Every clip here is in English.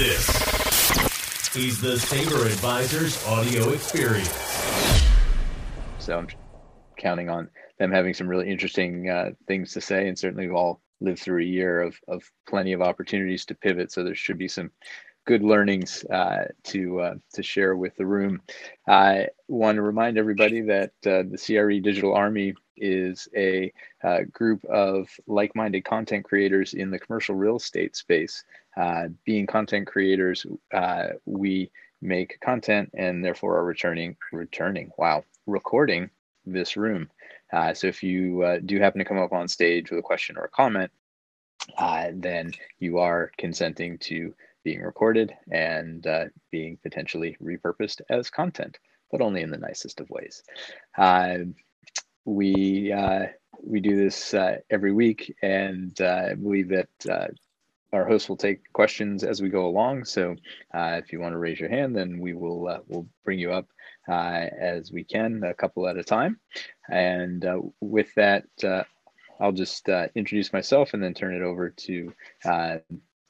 This is the Sabre Advisors audio experience. So I'm counting on them having some really interesting uh, things to say, and certainly we've all lived through a year of of plenty of opportunities to pivot. So there should be some good learnings uh, to uh, to share with the room. I want to remind everybody that uh, the CRE Digital Army is a uh, group of like-minded content creators in the commercial real estate space. Uh, being content creators, uh, we make content and therefore are returning returning wow recording this room. so if you do happen to come up on stage with a question or a comment, then you are consenting to being recorded and uh, being potentially repurposed as content, but only in the nicest of ways. Uh, we we do this uh, every week, and uh, I believe that uh, our host will take questions as we go along. So if you want to raise your hand, then we will we'll bring you up as we can, a couple at a time. And with that. I'll just introduce myself and then turn it over to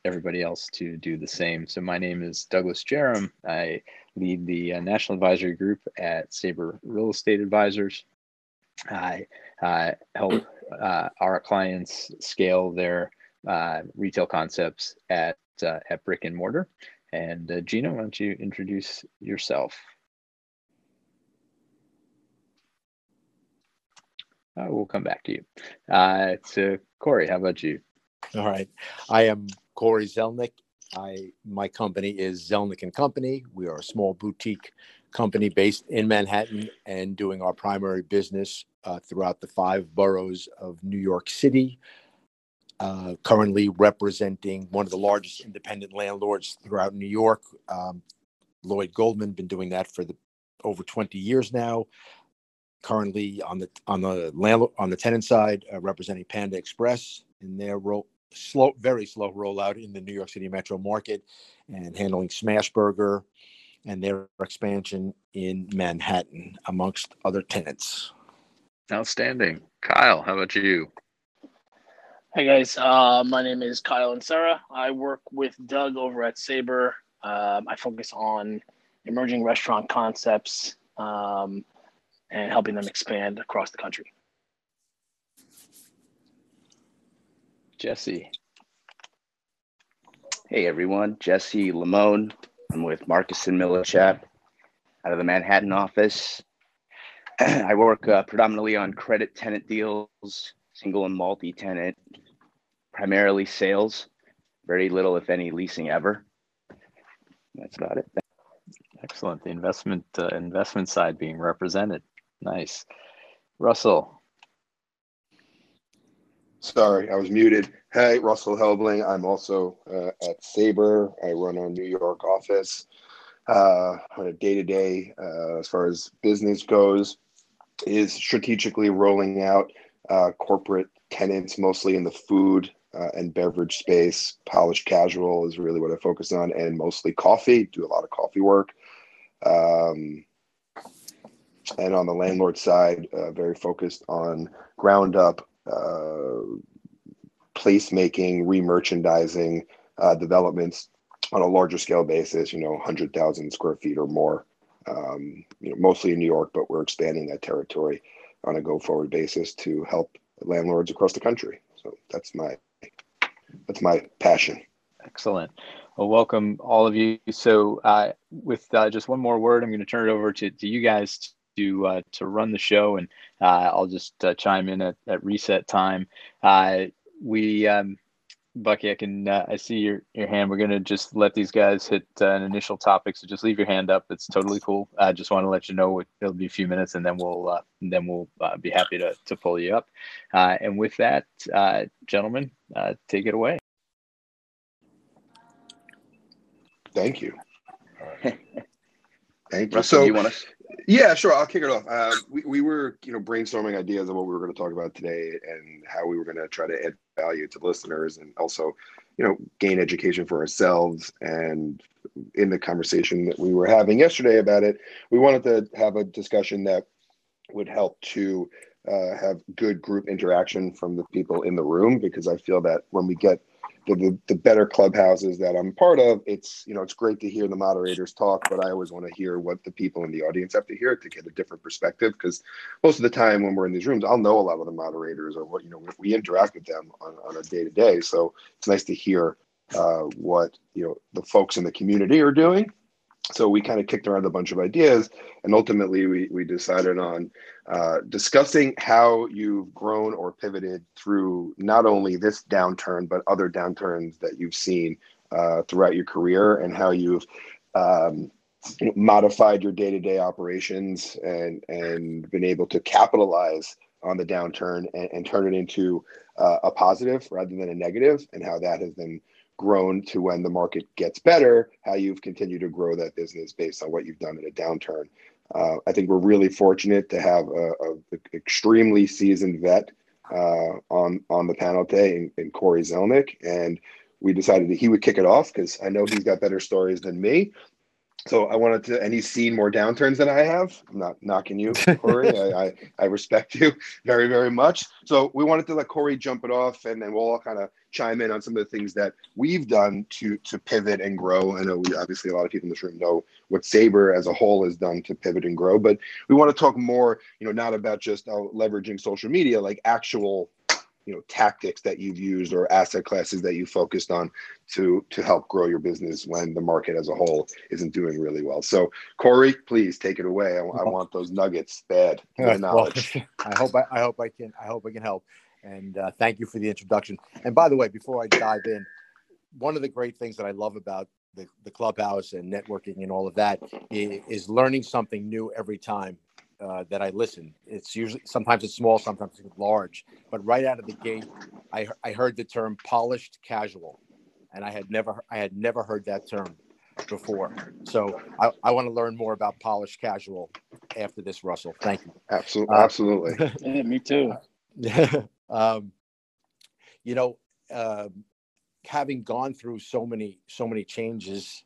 everybody else to do the same. So my name is Douglas Jerum. I lead the uh, National Advisory Group at Sabre Real Estate Advisors. I uh, help uh, our clients scale their uh, retail concepts at uh, at brick and mortar. And uh, Gina, why don't you introduce yourself? we'll come back to you. so Cory, how about you? All right. I am Cory Zelnik. I my company is Zelnik and Company. We are a small boutique company based in Manhattan and doing our primary business uh, throughout the five boroughs of New York City. Uh, currently representing one of the largest independent landlords throughout New York, um, Lloyd Goldman. Been doing that for the over 20 years now. Currently on the on the landlord on the tenant side, uh, representing Panda Express in their role slow, very slow rollout in the New York City metro market and handling Smashburger and their expansion in Manhattan, amongst other tenants. Outstanding. Kyle, how about you? Hey guys, uh, my name is Kyle Inserra. I work with Doug over at Sabre. Um, I focus on emerging restaurant concepts um, and helping them expand across the country. Jesse. Hey everyone, Jesse Limon. I'm with Marcus and Millichap out of the Manhattan office. I work uh, predominantly on credit tenant deals, single and multi tenant, primarily sales, very little, if any, leasing ever. That's about it. Excellent. The investment uh, investment side being represented. Nice. Russell, Sorry, I was muted. Hey, Russell Helbling. I'm also uh, at Sabre. I run our New York office uh, on a day to day, as far as business goes, is strategically rolling out uh, corporate tenants, mostly in the food uh, and beverage space. Polished casual is really what I focus on, and mostly coffee. Do a lot of coffee work. Um, and on the landlord side, uh, very focused on ground up uh, placemaking, remerchandising uh, developments on a larger scale basis, you know, 100,000 square feet or more, um, you know, mostly in New York, but we're expanding that territory on a go forward basis to help landlords across the country. So that's my, that's my passion. Excellent. Well, welcome all of you. So, uh, with uh, just one more word, I'm going to turn it over to, to you guys to uh, to run the show, and uh, I'll just uh, chime in at, at reset time. Uh, we um, Bucky, I can uh, I see your your hand. We're gonna just let these guys hit uh, an initial topic, so just leave your hand up. It's totally cool. I just want to let you know it'll be a few minutes, and then we'll then we'll be happy to to pull you up. and with that, gentlemen, take it away. Thank you. Thank you. Russell, so, you want us? Yeah, sure. I'll kick it off. Uh, we, we were, you know, brainstorming ideas of what we were going to talk about today and how we were going to try to add value to listeners and also, you know, gain education for ourselves. And in the conversation that we were having yesterday about it, we wanted to have a discussion that would help to uh, have good group interaction from the people in the room because I feel that when we get the, the, the better clubhouses that I'm part of, it's you know it's great to hear the moderators talk, but I always want to hear what the people in the audience have to hear to get a different perspective. Because most of the time when we're in these rooms, I'll know a lot of the moderators or what you know we interact with them on, on a day to day. So it's nice to hear uh, what you know the folks in the community are doing so we kind of kicked around a bunch of ideas and ultimately we, we decided on uh, discussing how you've grown or pivoted through not only this downturn but other downturns that you've seen uh, throughout your career and how you've um, modified your day-to-day operations and and been able to capitalize on the downturn and, and turn it into uh, a positive rather than a negative and how that has been grown to when the market gets better, how you've continued to grow that business based on what you've done in a downturn. Uh, I think we're really fortunate to have a, a extremely seasoned vet uh, on on the panel today in, in Cory Zelnik, and we decided that he would kick it off because I know he's got better stories than me. So I wanted to, and he's seen more downturns than I have. I'm not knocking you, Cory. I, I, I respect you very very much. So we wanted to let Cory jump it off, and then we'll all kind of chime in on some of the things that we've done to to pivot and grow. I know we obviously a lot of people in this room know what Sabre as a whole has done to pivot and grow, but we want to talk more, you know, not about just uh, leveraging social media, like actual you know tactics that you've used or asset classes that you focused on to to help grow your business when the market as a whole isn't doing really well. So cory please take it away. I, I want those nuggets bad knowledge well, i hope I, I, hope i can i hope i can help. And uh, thank you for the introduction. And by the way before i dive in one of the great things that i love about the, the clubhouse and networking and all of that is, is learning something new every time uh, that I listen. It's usually sometimes it's small, sometimes it's large. But right out of the gate, I I heard the term polished casual, and I had never I had never heard that term before. So I, I want to learn more about polished casual after this, Russell. Thank you. Absolutely, uh, absolutely. yeah, me too. um, you know, uh, having gone through so many so many changes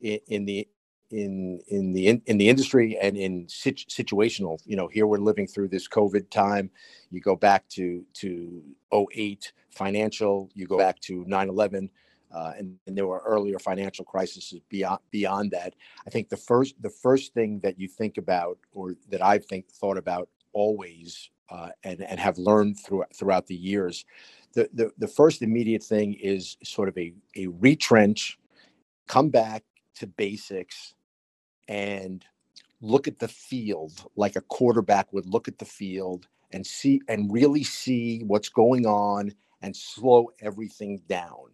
in, in the in in the in, in the industry and in situ- situational you know here we're living through this covid time. You go back to to 08 financial you go back to 9-11 uh, and, and, there were earlier financial crises beyond beyond that. I think the first the first thing that you think about or that i've think thought about always uh, and and have learned through, throughout the years the, the the first immediate thing is sort of a a retrench come back to basics and look at the field like a quarterback would look at the field and see and really see what's going on and slow everything down.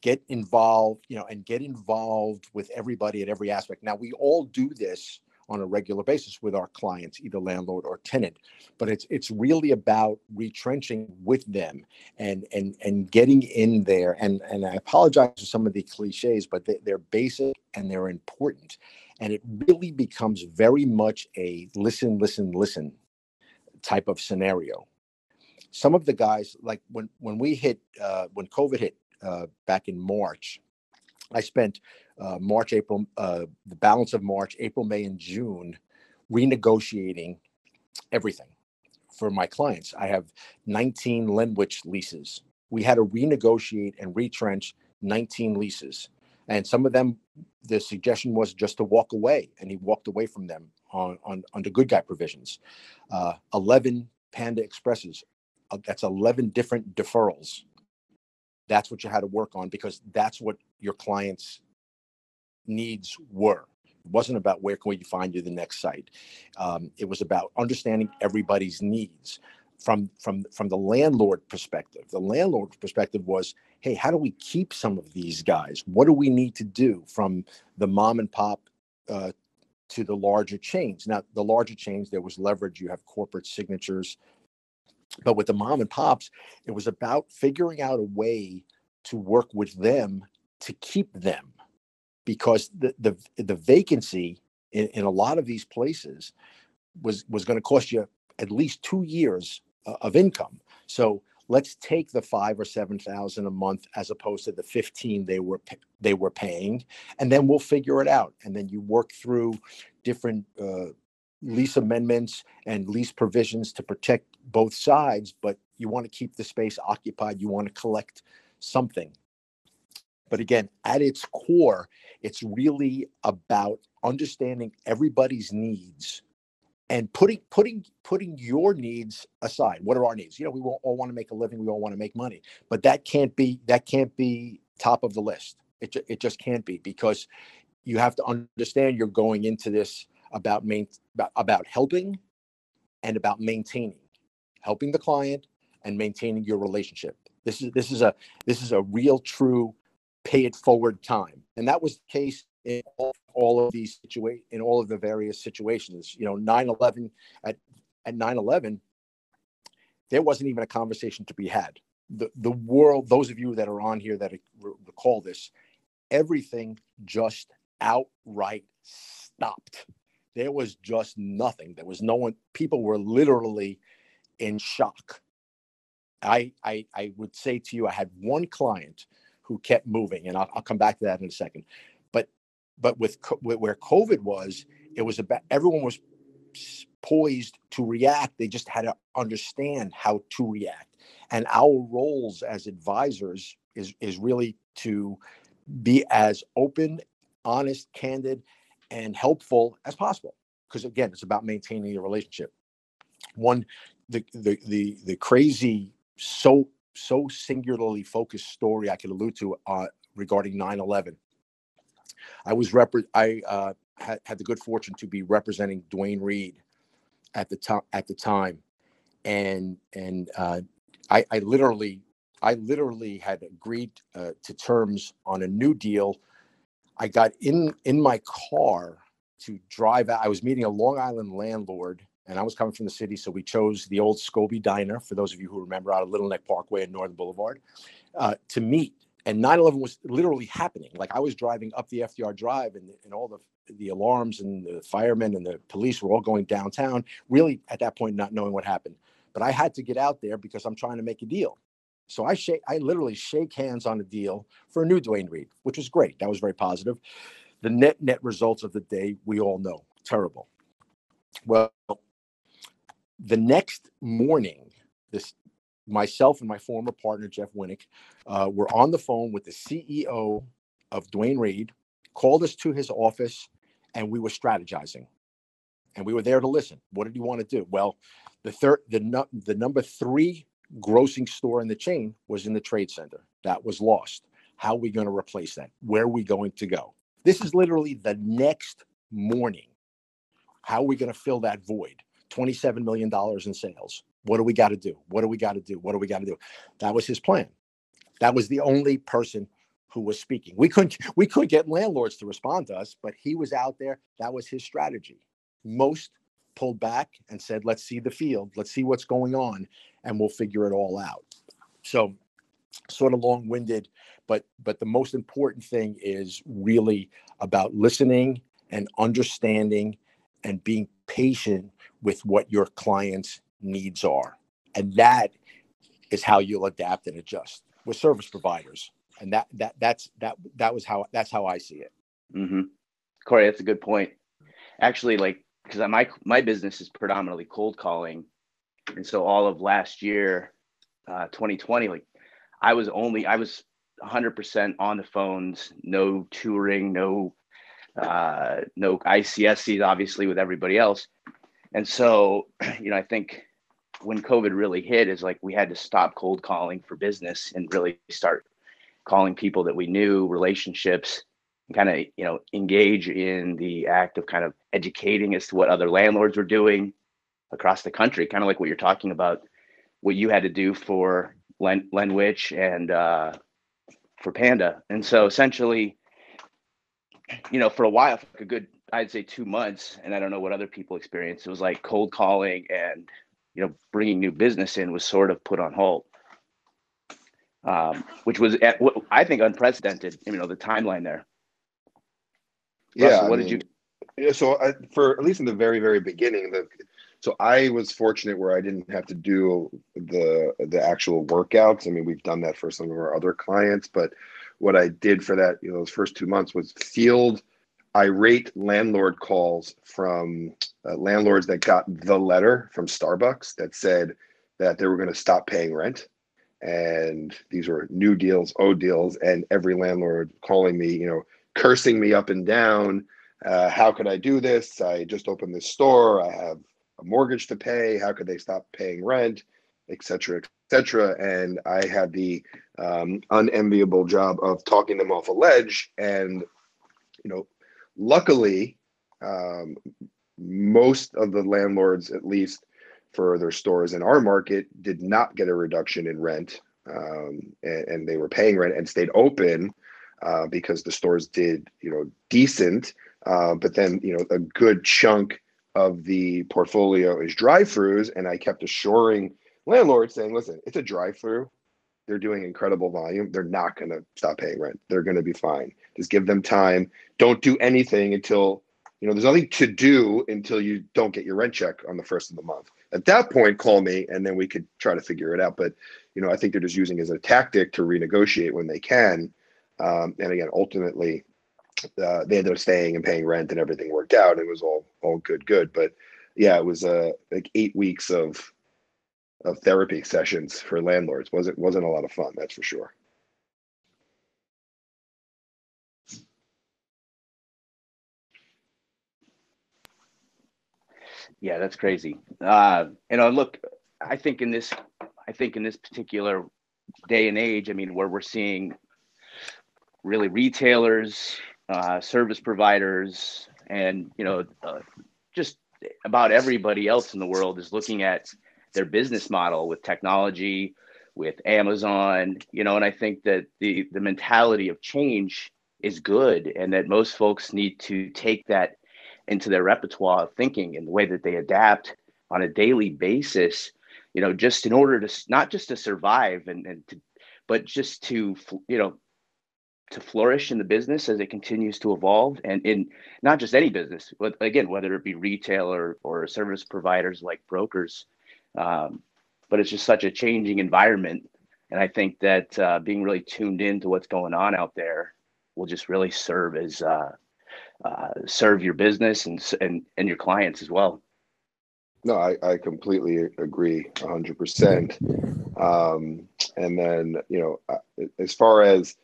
Get involved you know and get involved with everybody at every aspect. Now we all do this on a regular basis with our clients either landlord or tenant. But it's it's really about retrenching with them and and and getting in there. And and i apologize for some of the cliches but they, they're basic and they're important. And it really becomes very much a listen listen listen type of scenario. Some of the guys like when when we hit uh, when covid hit uh, back in march i spent uh, March, April, uh, the balance of March, April, May, and June, renegotiating everything for my clients. I have 19 Lenwich leases. We had to renegotiate and retrench 19 leases. And some of them, the suggestion was just to walk away, and he walked away from them on, on under good guy provisions. Uh, 11 Panda Expresses. Uh, that's 11 different deferrals. That's what you had to work on because that's what your clients needs were. It wasn't about where can we find you the next site. Um, it was about understanding everybody's needs from from from the landlord perspective. The landlord perspective was, hey, how do we keep some of these guys? What do we need to do from the mom and pop uh, to the larger chains? Now, the larger chains, there was leverage. You have corporate signatures, but with the mom and pops, it was about figuring out a way to work with them to keep them because the the, the vacancy in, in a lot of these places was was going to cost you at least two years uh, of income. So let's take the five or seven thousand a month as opposed to the fifteen they were they were paying, and then we'll figure it out. And then you work through different uh, lease amendments and lease provisions to protect both sides, but you want to keep the space occupied. You want to collect something. But again, at its core, it's really about understanding everybody's needs and putting putting putting your needs aside. What are our needs? You know, we all, want to make a living, we all want to make money, but that can't be that can't be top of the list. It it just can't be because you have to understand you're going into this about main about, about helping and about maintaining, helping the client and maintaining your relationship. This is this is a this is a real true pay it forward time, and that was the case in all, all of these situa- in all of the various situations. You know, 9/11 at at 9/11, there wasn't even a conversation to be had. The the world, those of you that are on here that recall this, everything just outright stopped. There was just nothing. There was no one. People were literally in shock. I, I, I would say to you, I had one client who kept moving, and I'll, I'll come back to that in a second. But but with, with where COVID was, it was about everyone was poised to react. They just had to understand how to react. And our roles as advisors is is really to be as open, honest, candid, and helpful as possible. Because again, it's about maintaining your relationship. One, the the the the crazy so so singularly focused story I could allude to uh, regarding 9/11. I was rep- I uh, had, had the good fortune to be representing Duane Reade at the time at the time, and and uh, I, I literally I literally had agreed uh, to terms on a new deal. I got in in my car to drive out. I was meeting a Long Island landlord and I was coming from the city, so we chose the old Scobee Diner, for those of you who remember, out of Little Neck Parkway and Northern Boulevard, uh, to meet. And 9/11 was literally happening. Like I was driving up the FDR Drive, and, and all the the alarms and the firemen and the police were all going downtown. Really, at that point, not knowing what happened. But I had to get out there because I'm trying to make a deal. So I shake, I literally shake hands on a deal for a new Duane Reade, which was great. That was very positive. The net net results of the day we all know terrible. Well, the next morning, this myself and my former partner Jeff Winnick uh, were on the phone with the CEO of Duane Reade. called us to his office, and we were strategizing. And we were there to listen. What did he want to do? Well, the third, the the number three grossing store in the chain was in the trade center. That was lost. How are we going to replace that? Where are we going to go? This is literally the next morning. How are we going to fill that void? $27 million in sales. What do we got to do? What do we got to do? What do we got to do? That was his plan. That was the only person who was speaking. We couldn't we could get landlords to respond to us, but he was out there. That was his strategy. Most pulled back and said, "Let's see the field. Let's see what's going on, and we'll figure it all out." So, sort of long-winded, but but the most important thing is really about listening and understanding and being patient with what your client's needs are. And that is how you'll adapt and adjust. with service providers. And that that that's that that was how that's how I see it. Mm-hmm. Cory, that's a good point. Actually, like because my my business is predominantly cold calling, and so all of last year, uh, 2020, like I was only I was 100% on the phones, no touring, no uh, no ICSCs, obviously with everybody else. And so, you know, I think when COVID really hit is like we had to stop cold calling for business and really start calling people that we knew, relationships, and kind of, you know, engage in the act of kind of educating as to what other landlords were doing across the country, kind of like what you're talking about, what you had to do for Len Lenwich and uh, for Panda. And so essentially, you know, for a while, for a good I'd say two months, and I don't know what other people experienced. It was like cold calling and you know bringing new business in was sort of put on hold, um, which was at, what I think unprecedented. You know the timeline there. Yeah. What I did you? Yeah, so I, for at least in the very very beginning, the so I was fortunate where I didn't have to do the the actual workouts. I mean, we've done that for some of our other clients, but what I did for that, you know, those first two months was field irate landlord calls from uh, landlords that got the letter from Starbucks that said that they were going to stop paying rent. and these were new deals, old deals, and every landlord calling me, you know, cursing me up and down. Uh, how could I do this? I just opened this store. I have a mortgage to pay. How could they stop paying rent, et cetera, et cetera? And I had the um, unenviable job of talking them off a ledge. And, you know, luckily, um, most of the landlords, at least for their stores in our market, did not get a reduction in rent. Um, and, and, they were paying rent and stayed open uh, because the stores did, you know, decent. Uh, but then, you know, a good chunk of the portfolio is drive-throughs, and I kept assuring landlords, saying, "Listen, it's a drive-through. They're doing incredible volume. They're not going to stop paying rent. They're going to be fine. Just give them time. Don't do anything until you know, there's nothing to do until you don't get your rent check on the first of the month. At that point, call me and then we could try to figure it out. But, you know, I think they're just using as a tactic to renegotiate when they can. Um, and again, ultimately, uh, they ended up staying and paying rent and everything worked out. It was all all good, good. But yeah, it was uh, like eight weeks of of therapy sessions for landlords. wasn't wasn't a lot of fun, that's for sure. Yeah, that's crazy. Uh, you know, look, I think in this, I think in this particular day and age, I mean, where we're seeing really retailers, uh, service providers, and you know, uh, just about everybody else in the world is looking at their business model with technology, with Amazon, you know, and I think that the the mentality of change is good, and that most folks need to take that into their repertoire of thinking and the way that they adapt on a daily basis you know just in order to not just to survive and, and to but just to you know to flourish in the business as it continues to evolve and in not just any business but again whether it be retail or, or service providers like brokers um, but it's just such a changing environment and i think that uh, being really tuned into what's going on out there will just really serve as uh, uh, serve your business and, and and your clients as well. No, I, I completely agree, hundred percent. Um, and then you know, uh, as far as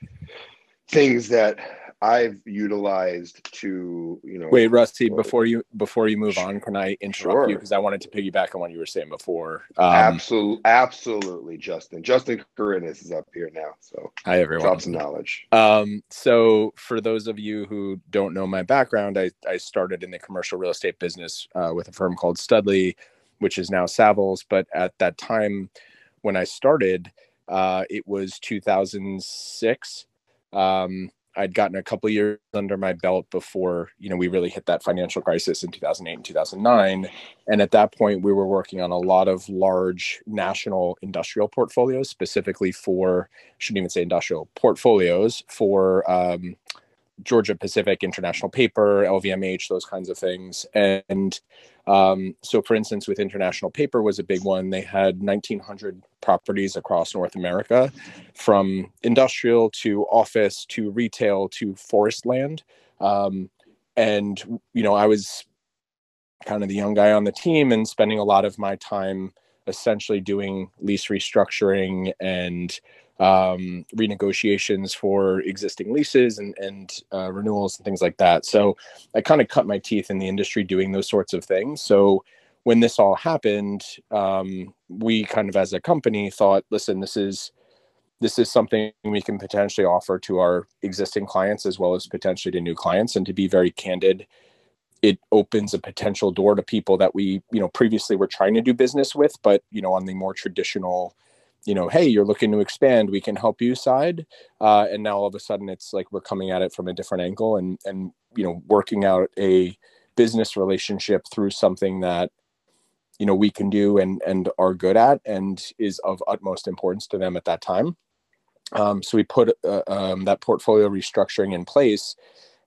things that I've utilized to, you know. Wait, Rusty, before you before you move on, can I interrupt sure. you because I wanted to piggyback on what you were saying before. Um, absolutely, absolutely, Justin. Justin Corinis is up here now, so hi everyone. Drop some knowledge. Um, so for those of you who don't know my background, I I started in the commercial real estate business uh, with a firm called Studley, which is now Savills. But at that time, when I started, uh, it was 2006. Um, I'd gotten a couple years under my belt before, you know, we really hit that financial crisis in 2008 and 2009. And at that point, we were working on a lot of large national industrial portfolios, specifically for, shouldn't even say industrial portfolios for um, Georgia Pacific International Paper, LVMH, those kinds of things. And um, so, for instance, with International Paper was a big one. They had 1,900 properties across North America, from industrial to office to retail to forest land. Um, and you know, I was kind of the young guy on the team and spending a lot of my time essentially doing lease restructuring and um, renegotiations for existing leases and, and uh, renewals and things like that. So I kind of cut my teeth in the industry doing those sorts of things. So when this all happened, um, we kind of as a company thought, listen, this is this is something we can potentially offer to our existing clients as well as potentially to new clients. And to be very candid, it opens a potential door to people that we, you know, previously were trying to do business with, but you know, on the more traditional you know, hey, you're looking to expand, we can help you side. Uh, and now all of a sudden it's like we're coming at it from a different angle and and you know, working out a business relationship through something that you know we can do and and are good at and is of utmost importance to them at that time. Um, so we put uh, um, that portfolio restructuring in place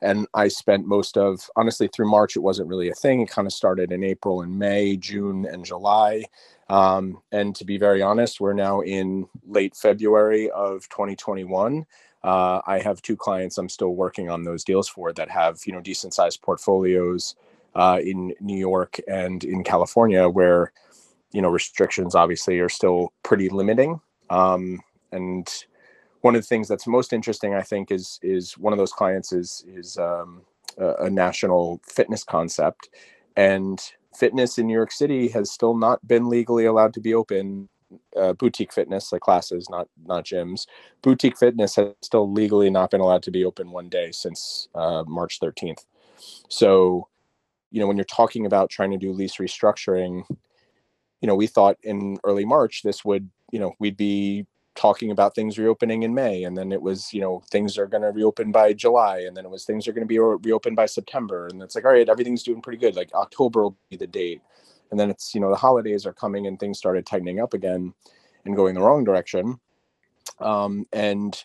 and I spent most of honestly through March it wasn't really a thing. It kind of started in April and May, June and July. Um, and to be very honest, we're now in late February of 2021. Uh, I have two clients I'm still working on those deals for that have you know decent sized portfolios uh, in New York and in California, where you know restrictions obviously are still pretty limiting. Um, and one of the things that's most interesting, I think, is is one of those clients is is um, a, a national fitness concept, and fitness in New York City has still not been legally allowed to be open. Uh, boutique fitness, like classes, not not gyms. Boutique fitness has still legally not been allowed to be open one day since uh, March 13th. So, you know, when you're talking about trying to do lease restructuring, you know, we thought in early March this would, you know, we'd be talking about things reopening in May, and then it was, you know, things are going to reopen by July, and then it was things are going to be re- reopened by September, and it's like, all right, everything's doing pretty good. Like October will be the date, and then it's, you know, the holidays are coming, and things started tightening up again, and going the wrong direction, um, and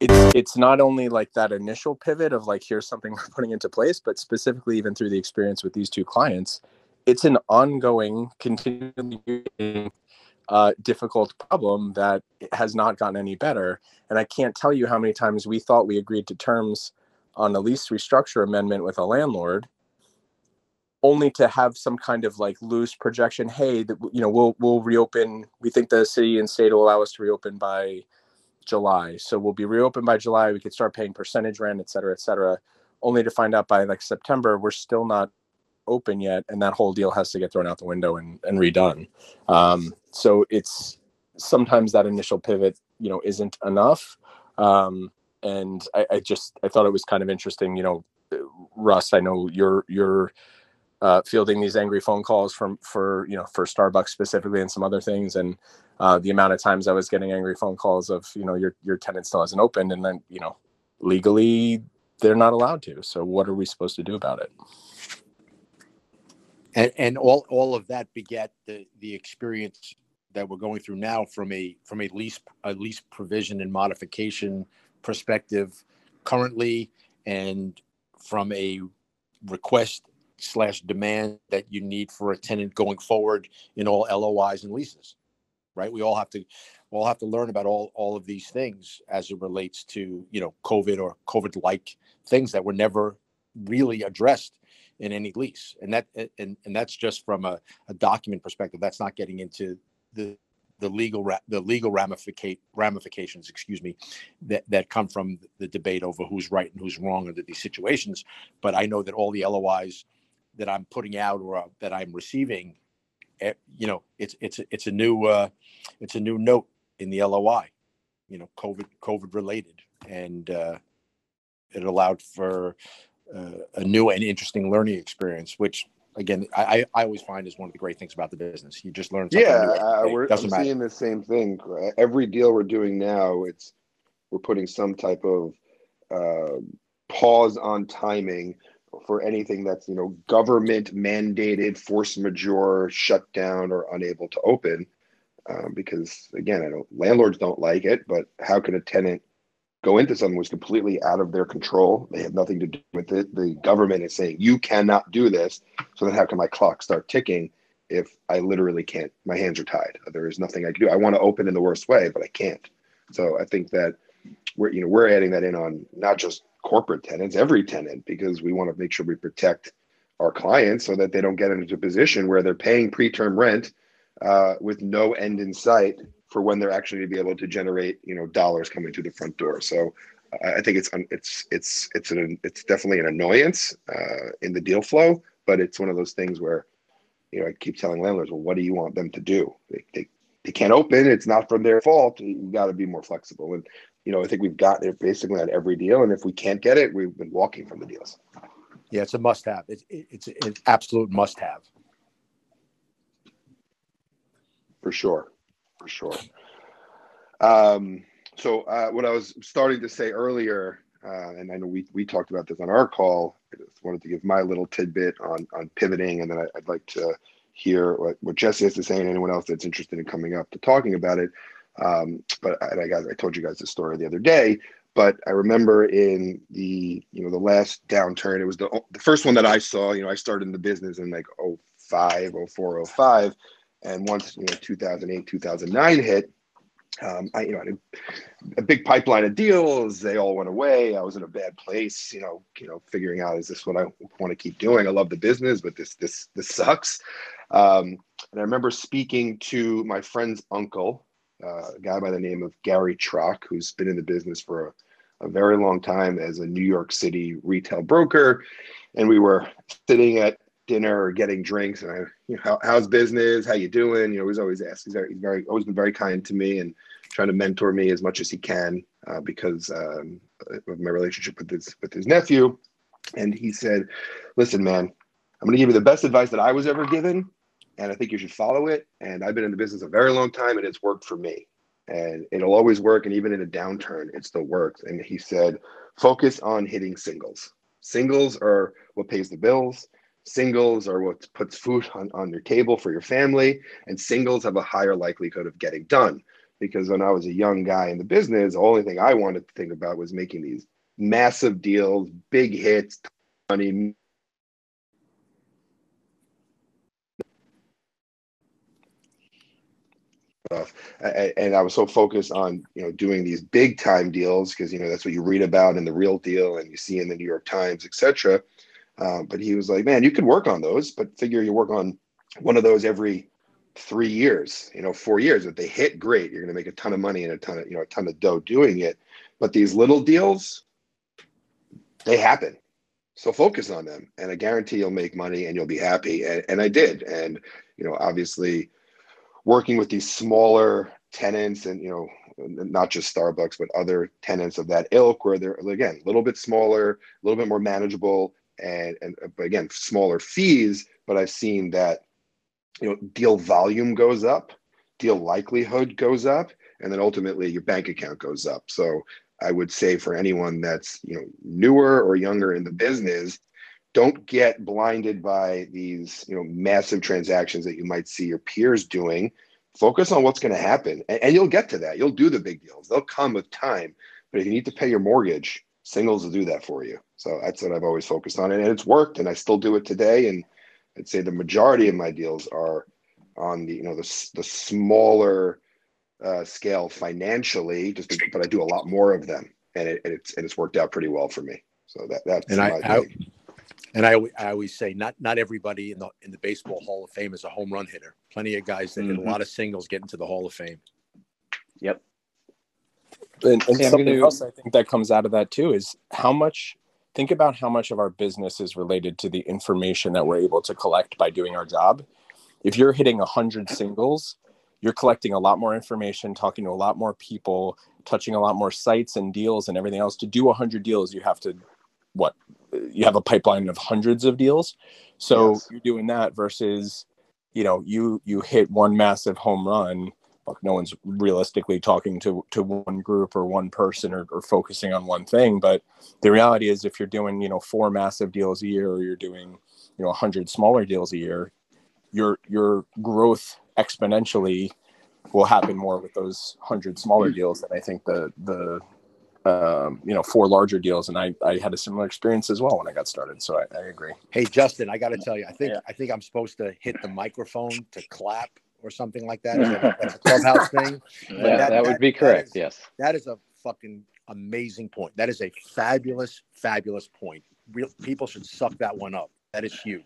it's it's not only like that initial pivot of like here's something we're putting into place, but specifically even through the experience with these two clients, it's an ongoing, continually uh, difficult problem that has not gotten any better. And I can't tell you how many times we thought we agreed to terms on a lease restructure amendment with a landlord, only to have some kind of like loose projection. Hey, that you know we'll we'll reopen. We think the city and state will allow us to reopen by July, so we'll be reopened by July. We could start paying percentage rent, et cetera, et cetera. Only to find out by like September, we're still not open yet, and that whole deal has to get thrown out the window and, and redone. Um, so it's sometimes that initial pivot, you know, isn't enough. Um, and I, I, just I thought it was kind of interesting. You know, Russ, I know you're you're uh, fielding these angry phone calls from for you know for Starbucks specifically and some other things, and uh, the amount of times I was getting angry phone calls of you know your your tenant still hasn't opened, and then you know legally they're not allowed to. So what are we supposed to do about it? and and all all of that beget the the experience that we're going through now from a from a lease a lease provision and modification perspective currently and from a request slash demand that you need for a tenant going forward in all LOIs and leases right? We all have to we all have to learn about all all of these things as it relates to you know covid or covid like things that were never really addressed in any lease. And that and, and that's just from a, a document perspective. That's not getting into the the legal ra- the legal ramificate ramifications excuse me that that come from the debate over who's right and who's wrong under these situations. But i know that all the lois that i'm putting out or uh, that i'm receiving eh, you know it's it's it's a new uh it's a new note in the loi you know covid covid related. And uh it allowed for uh, a new and interesting learning experience, which again, I, I always find is one of the great things about the business. You just learn. yeah, uh, we're I'm seeing the same thing. Every deal we're doing now, it's we're putting some type of uh, pause on timing for anything that's you know government mandated, force majeure, shut down, or unable to open. Um, because again, I don't landlords don't like it, but how can a tenant go into something was completely out of their control. They have nothing to do with it. The government is saying you cannot do this. So then how can my clock start ticking if I literally can't? My hands are tied. There is nothing I can do. I want to open in the worst way, but I can't. So I think that we're you know we're adding that in on not just corporate tenants, every tenant, because we want to make sure we protect our clients so that they don't get into a position where they're paying preterm rent uh, with no end in sight for when they're actually to be able to generate you know dollars coming to the front door. So I think it's it's it's it's an it's definitely an annoyance uh, in the deal flow, but it's one of those things where you know I keep telling landlords, well, what do you want them to do? They they, they can't open. It's not from their fault. You got to be more flexible. And you know I think we've got it basically on every deal, and if we can't get it, we've been walking from the deals. Yeah, it's a must-have. It's it's an absolute must-have. For sure for sure. Um, so uh, what I was starting to say earlier, uh, and I know we we talked about this on our call. I just wanted to give my little tidbit on on pivoting, and then I, would like to hear what, what Jesse has to say, and anyone else that's interested in coming up to talking about it. Um, but I, I, got, I told you guys the story the other day. But I remember in the you know the last downturn, it was the the first one that I saw. You know, I started in the business in like 05, 04, 05 and once you know 2008, 2009 hit, um, I you know had a, a, big pipeline of deals. They all went away. I was in a bad place. You know, you know, figuring out is this what I want to keep doing? I love the business, but this this this sucks. Um, and I remember speaking to my friend's uncle, uh, a guy by the name of Gary Trock, who's been in the business for a, a very long time as a New York City retail broker. And we were sitting at dinner or getting drinks, and I, you know, How, how's business? How you doing? You know, he's always asked. He's very, he's very, always been very kind to me and trying to mentor me as much as he can uh, because um, of my relationship with his with his nephew. And he said, "Listen, man, I'm going to give you the best advice that I was ever given, and I think you should follow it. And I've been in the business a very long time, and it's worked for me. And it'll always work. And even in a downturn, it still works. And he said, focus on hitting singles. Singles are what pays the bills. Singles are what puts food on, on your table for your family. And singles have a higher likelihood of getting done. Because when I was a young guy in the business, the only thing I wanted to think about was making these massive deals, big hits, money, uh, stuff. And I was so focused on you know doing these big time deals because you know that's what you read about in the real deal and you see in the New York Times, etc. Um, but he was like, "Man, you could work on those, but figure you work on one of those every three years, you know, four years. If they hit, great, you're going to make a ton of money and a ton of you know a ton of dough doing it. But these little deals, they happen." So focus on them, and I guarantee you'll make money and you'll be happy. And, and I did, and you know, obviously, working with these smaller tenants and you know not just starbucks but other tenants of that ilk where they're again a little bit smaller a little bit more manageable and and but again smaller fees but i've seen that you know deal volume goes up deal likelihood goes up and then ultimately your bank account goes up. So i would say for anyone that's you know newer or younger in the business don't get blinded by these you know massive transactions that you might see your peers doing. Focus on what's going to happen and, and, you'll get to that. You'll do the big deals. They'll come with time. But if you need to pay your mortgage singles will do that for you so that's what i've always focused on and it's worked and i still do it today and i'd say the majority of my deals are on the you know the, the smaller uh, scale financially just but i do a lot more of them and, it, and it's and it's worked out pretty well for me so that that's and I, I, and I, I always say not not everybody in the in the baseball Hall of Fame is a home run hitter. Plenty of guys that mm-hmm. hit a mm-hmm. lot of singles get into the Hall of Fame. Yep. And, and something gonna... else I think that comes out of that too is how much. Think about how much of our business is related to the information that we're able to collect by doing our job. If you're hitting hundred singles, you're collecting a lot more information, talking to a lot more people, touching a lot more sites and deals and everything else. To do hundred deals, you have to what you have a pipeline of hundreds of deals so yes. you're doing that versus you know you you hit one massive home run look no one's realistically talking to to one group or one person or, or focusing on one thing but the reality is if you're doing you know four massive deals a year or you're doing you know 100 smaller deals a year your your growth exponentially will happen more with those 100 smaller deals than i think the the um, you know, four larger deals, and I, I had a similar experience as well when I got started. So I, I agree. Hey, Justin, I got to tell you, I think yeah. I think I'm supposed to hit the microphone to clap or something like that. That's a clubhouse thing. Yeah, that, that, would be correct. That is, yes, that is a fucking amazing point. That is a fabulous, fabulous point. Real people should suck that one up. That is huge.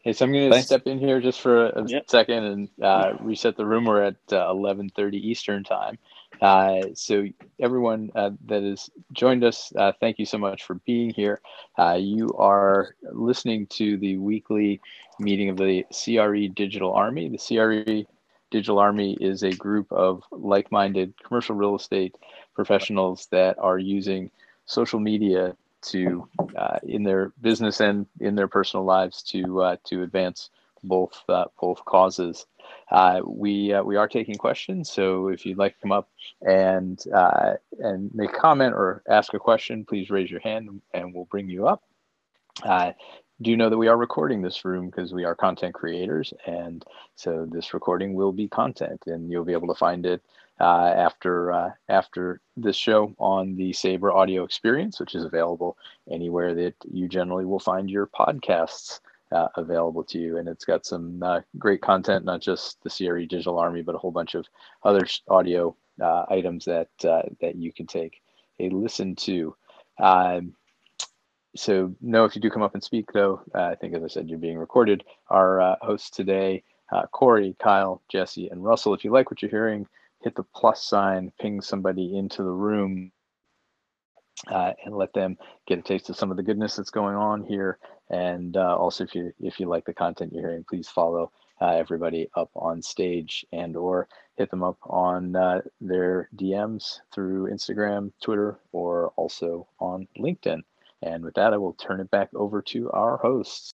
Hey, so I'm going to step in here just for a yep. second and uh, reset the room. We're at uh, 11:30 Eastern time. Uh, so everyone uh, that has joined us, uh, thank you so much for being here. Uh, you are listening to the weekly meeting of the CRE Digital Army. The CRE Digital Army is a group of like-minded commercial real estate professionals that are using social media to, uh, in their business and in their personal lives, to uh, to advance both both causes. Uh, we uh, we are taking questions, so if you'd like to come up and uh, and make a comment or ask a question, please raise your hand and we'll bring you up. Uh, do know that we are recording this room because we are content creators, and so this recording will be content, and you'll be able to find it uh, after uh, after this show on the Sabre Audio Experience, which is available anywhere that you generally will find your podcasts uh, available to you. And it's got some uh, great content, not just the CRE Digital Army, but a whole bunch of other audio uh, items that uh, that you can take a listen to. Um, so, no, if you do come up and speak, though, uh, I think, as I said, you're being recorded. Our uh, host today Cory, Kyle, Jesse, and Russell. If you like what you're hearing, hit the plus sign, ping somebody into the room, and let them get a taste of some of the goodness that's going on here. And uh, also, if you if you like the content you're hearing, please follow uh, everybody up on stage and or hit them up on uh, their DMs through Instagram, Twitter, or also on LinkedIn. And with that, I will turn it back over to our hosts.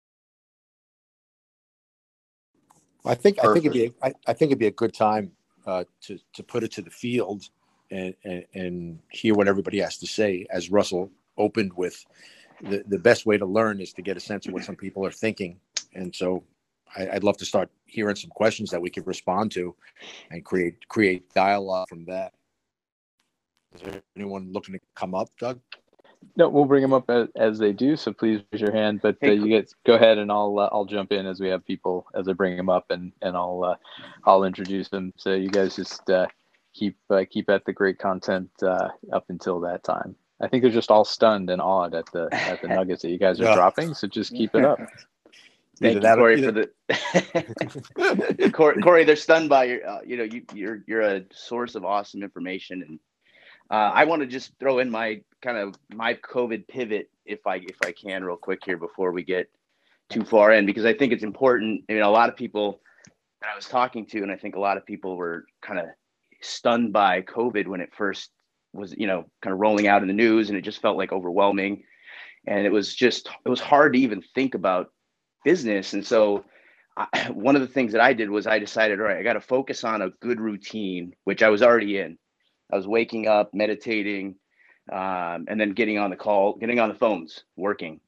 I think I think it'd be I, I think it'd be a good time uh, to to put it to the field and, and, and hear what everybody has to say. As Russell opened with, the the best way to learn is to get a sense of what some people are thinking, and so I, would love to start hearing some questions that we could respond to, and create create dialogue from that. Is there anyone looking to come up, Doug? No, we'll bring them up as, as they do. So please raise your hand. But uh, you get go ahead, and I'll uh, I'll jump in as we have people as I bring them up, and and I'll uh, I'll introduce them. So you guys just uh, keep uh, keep at the great content uh, up until that time. I think they're just all stunned and awed at the at the nuggets that you guys are yeah. dropping. So just keep it up. Thank you, Cory, for the Cory, Cory. They're stunned by your, uh, you know, you, you're you're a source of awesome information, and uh, I want to just throw in my kind of my COVID pivot, if I if I can, real quick here before we get too far in, because I think it's important. I mean, a lot of people that I was talking to, and I think a lot of people were kind of stunned by COVID when it first was, you know, kind of rolling out in the news, and it just felt like overwhelming, and it was just it was hard to even think about business, and so. I, one of the things that I did was I decided, all right, I got to focus on a good routine, which I was already in. I was waking up, meditating, um, and then getting on the call, getting on the phones, working.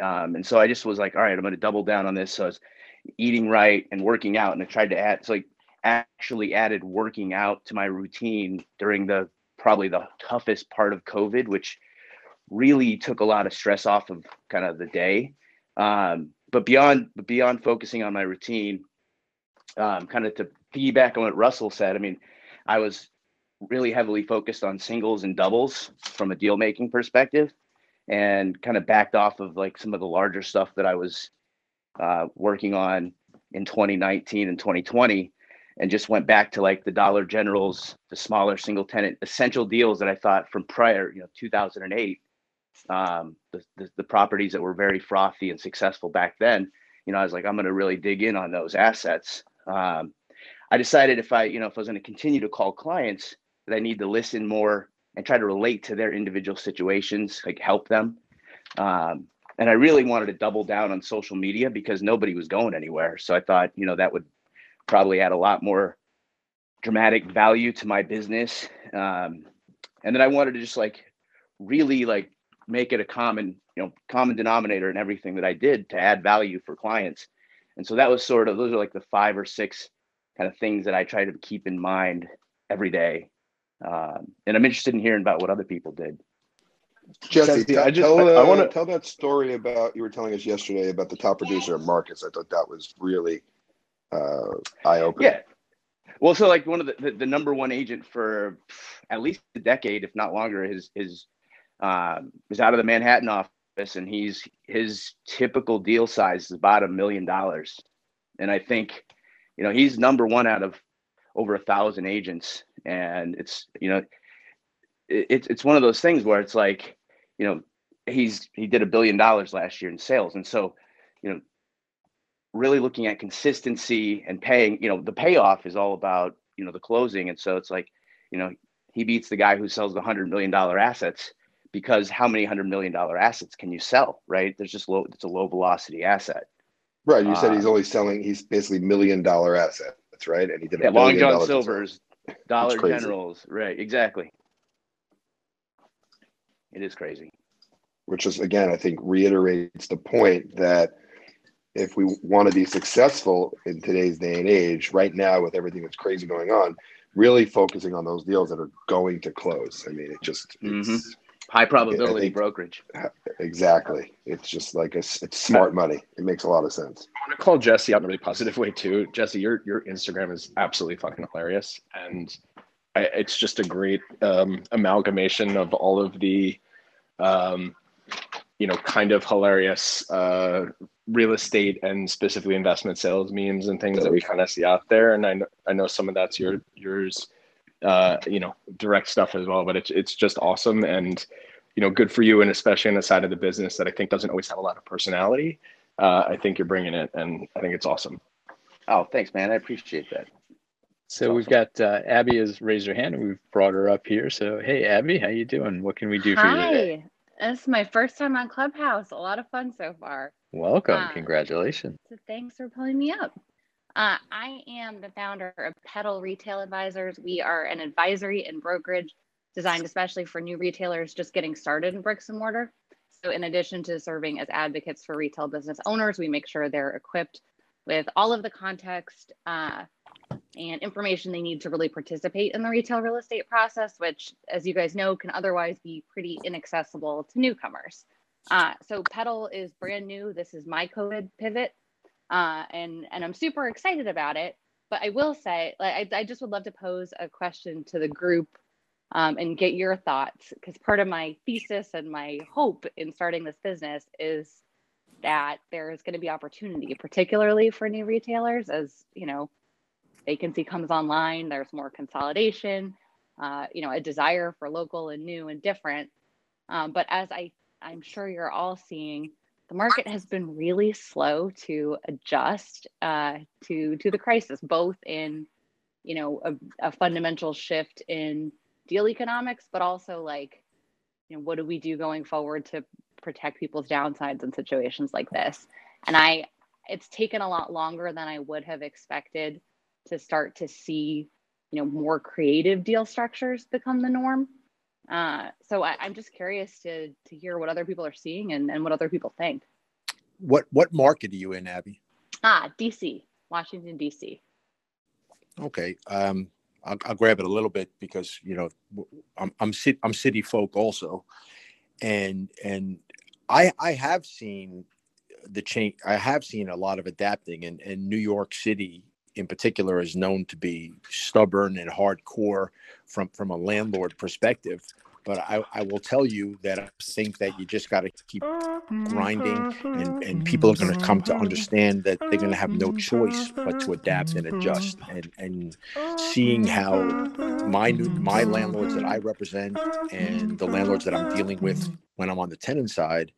Um, and so I just was like, all right, I'm going to double down on this. So I was eating right and working out, and I tried to add, so like actually added working out to my routine during the probably the toughest part of COVID, which really took a lot of stress off of kind of the day. Um, but beyond beyond focusing on my routine, um, kind of to piggyback on what Russell said, I mean, I was really heavily focused on singles and doubles from a deal making perspective and kind of backed off of like some of the larger stuff that I was uh, working on in 2019 and 2020 and just went back to like the dollar generals the smaller single tenant essential deals that I thought from prior you know 2008 um, the, the, the properties that were very frothy and successful back then you know I was like I'm going to really dig in on those assets um, I decided if I, you know, if I was going to continue to call clients, that I need to listen more and try to relate to their individual situations, like help them. Um, and I really wanted to double down on social media because nobody was going anywhere. So I thought, you know, that would probably add a lot more dramatic value to my business. Um, and then I wanted to just like really like make it a common, you know, common denominator in everything that I did to add value for clients. And so that was sort of those are like the five or six kind of things that I try to keep in mind every day um, and I'm interested in hearing about what other people did. Jesse, Jesse I just tell, uh, I, I want to tell that story about you were telling us yesterday about the top producer of Marcus. I thought that was really uh, eye opening. Yeah. Well, so like one of the, the, the, number one agent for at least a decade, if not longer, is is um, is out of the Manhattan office, and he's his typical deal size is about a million dollars, and I think, you know, he's number one out of over a thousand agents and it's you know it's it's one of those things where it's like you know he's he did a billion dollars last year in sales and so you know really looking at consistency and paying you know the payoff is all about you know the closing and so it's like you know he beats the guy who sells the hundred million dollar assets because how many hundred million dollar assets can you sell right there's just low it's a low velocity asset right you said he's uh, only selling he's basically million dollar assets right and he did a yeah, long john silver's Dollar Generals, right? Exactly. It is crazy. Which is again, I think, reiterates the point that if we want to be successful in today's day and age, right now with everything that's crazy going on, really focusing on those deals that are going to close. I mean, it just mm-hmm. high probability think, brokerage. Exactly. It's just like a, it's smart money. It makes a lot of sense. I want to call Jesse out in a really positive way too. Jesse, your your Instagram is absolutely fucking hilarious, and I, it's just a great um, amalgamation of all of the, um, you know, kind of hilarious uh, real estate and specifically investment sales memes and things that we kind of see out there. And I know, I know some of that's your yours, uh, you know, direct stuff as well. But it's it's just awesome and you know good for you and especially on the side of the business that I think doesn't always have a lot of personality. Uh, I think you're bringing it, and I think it's awesome. Oh, thanks, man. I appreciate that. So we've got uh, Abby has raised her hand, and we've brought her up here. So hey, Abby, how you doing? What can we do for you today? This is my first time on Clubhouse. A lot of fun so far. Welcome, Uh, congratulations. So thanks for pulling me up. Uh, I am the founder of Pedal Retail Advisors. We are an advisory and brokerage designed especially for new retailers just getting started in bricks and mortar. So, in addition to serving as advocates for retail business owners, we make sure they're equipped with all of the context uh, and information they need to really participate in the retail real estate process, which, as you guys know, can otherwise be pretty inaccessible to newcomers. Uh, so, Pedal is brand new. This is my COVID pivot, uh, and and I'm super excited about it. But I will say, like, I, I just would love to pose a question to the group um, and get your thoughts because part of my thesis and my hope in starting this business is that there's going to be opportunity, particularly for new retailers, as you know, vacancy comes online. There's more consolidation, uh, you know, a desire for local and new and different. Um, but as I, I'm sure you're all seeing, the market has been really slow to adjust uh, to to the crisis, both in, you know, a, a fundamental shift in deal economics, but also like, you know, what do we do going forward to protect people's downsides in situations like this? And I, it's taken a lot longer than I would have expected to start to see, you know, more creative deal structures become the norm. Uh, so I, I'm just curious to to hear what other people are seeing and, and what other people think. What what market are you in, Abby? Ah, DC, Washington DC. Okay. Um, I'll, I'll grab it a little bit because you know I'm I'm city, I'm city folk also, and and I I have seen the change. I have seen a lot of adapting, and and New York City in particular is known to be stubborn and hardcore from from a landlord perspective. But I, I will tell you that I think that you just got to keep grinding, and, and people are going to come to understand that they're going to have no choice but to adapt and adjust. And, and seeing how my new, my landlords that I represent and the landlords that I'm dealing with when I'm on the tenant side,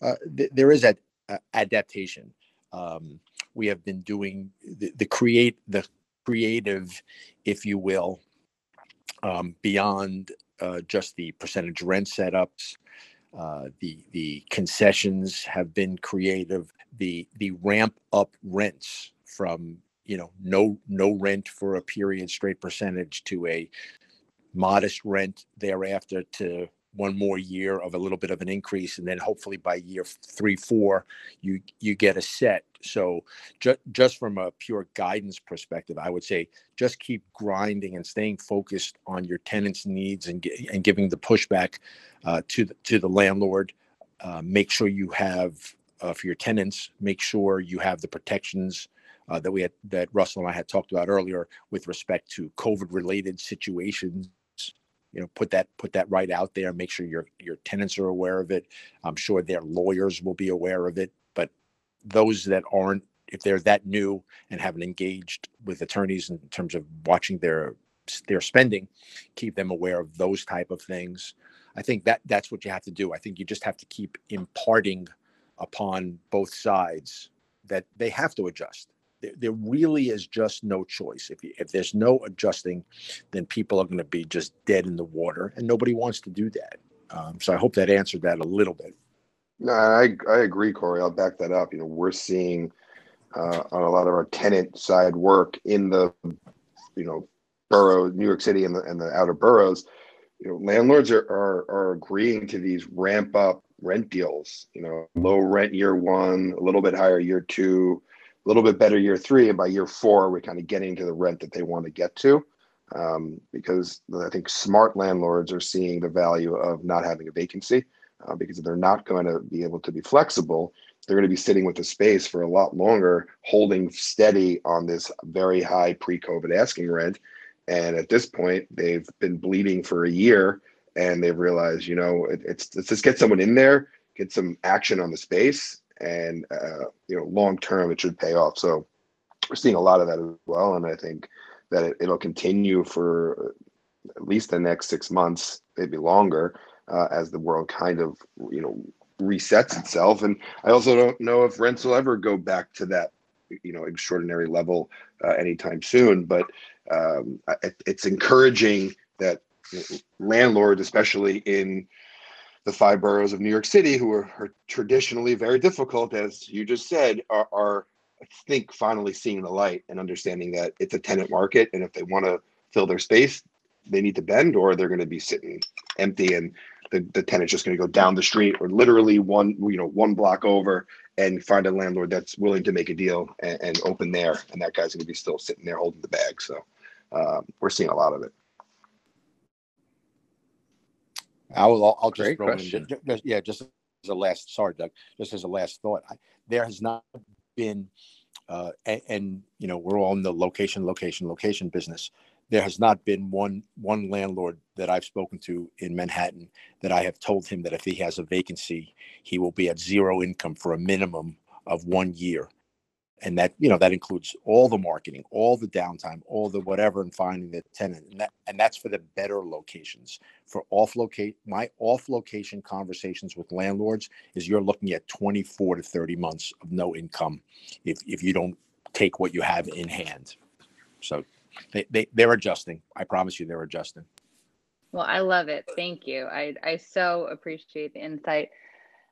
uh, th- there is that uh, adaptation. Um, we have been doing the, the create the creative, if you will, um, beyond uh, just the percentage rent setups. Uh, the the concessions have been creative. The the ramp up rents from you know no no rent for a period straight percentage to a modest rent thereafter to one more year of a little bit of an increase and then hopefully by year three four you you get a set so ju- just from a pure guidance perspective i would say just keep grinding and staying focused on your tenants needs and, and giving the pushback uh, to the, to the landlord. Uh, make sure you have uh, for your tenants make sure you have the protections uh, that we had that russell and i had talked about earlier with respect to covid related situations. You know put that put that right out there. Make sure your your tenants are aware of it. I'm sure their lawyers will be aware of it those that aren't if they're that new and haven't engaged with attorneys in terms of watching their their spending keep them aware of those type of things. I think that that's what you have to do. I think you just have to keep imparting upon both sides that they have to adjust. There, there really is just no choice. If you, if there's no adjusting then people are going to be just dead in the water and nobody wants to do that. Um, so i hope that answered that a little bit No, I I agree, Cory. I'll back that up. You know, we're seeing uh, on a lot of our tenant side work in the, you know, borough, New York City, and the and the outer boroughs. You know, landlords are are, are agreeing to these ramp up rent deals. You know, low rent year one, a little bit higher year two, a little bit better year three, and by year four, we're kind of getting to the rent that they want to get to. Um, because I think smart landlords are seeing the value of not having a vacancy uh, because they're not going to be able to be flexible, they're going to be sitting with the space for a lot longer, holding steady on this very high pre-COVID asking rent. And at this point, they've been bleeding for a year, and they've realized, you know, it, it's let's just get someone in there, get some action on the space, and uh, you know long term it should pay off. So we're seeing a lot of that as well, and I think that it, it'll continue for at least the next six months, maybe longer, uh, as the world kind of you know resets itself. And I also don't know if rents will ever go back to that you know extraordinary level uh, anytime soon. But um, it, it's encouraging that landlords, especially in the five boroughs of New York City, who are, are traditionally very difficult, as you just said, are, are I think finally seeing the light and understanding that it's a tenant market, and if they want to fill their space, they need to bend, or they're going to be sitting empty, and the, the tenant's just going to go down the street or literally one you know one block over and find a landlord that's willing to make a deal and, and open there, and that guy's going to be still sitting there holding the bag. So um, we're seeing a lot of it. I will. I'll just throw in, just, yeah, just as a last. Sorry, Doug. Just as a last thought, I, there has not been, uh, and, and, you know, we're all in the location, location, location business. There has not been one one landlord that I've spoken to in Manhattan that I have told him that if he has a vacancy, he will be at zero income for a minimum of one year. And that you know that includes all the marketing all the downtime all the whatever and finding the tenant. And that and that's for the better locations. For off locate my off location conversations with landlords is you're looking at 24 to 30 months of no income if if you don't take what you have in hand. So they, they they're adjusting. I promise you they're adjusting. Well i love it. Thank you. I i so appreciate the insight.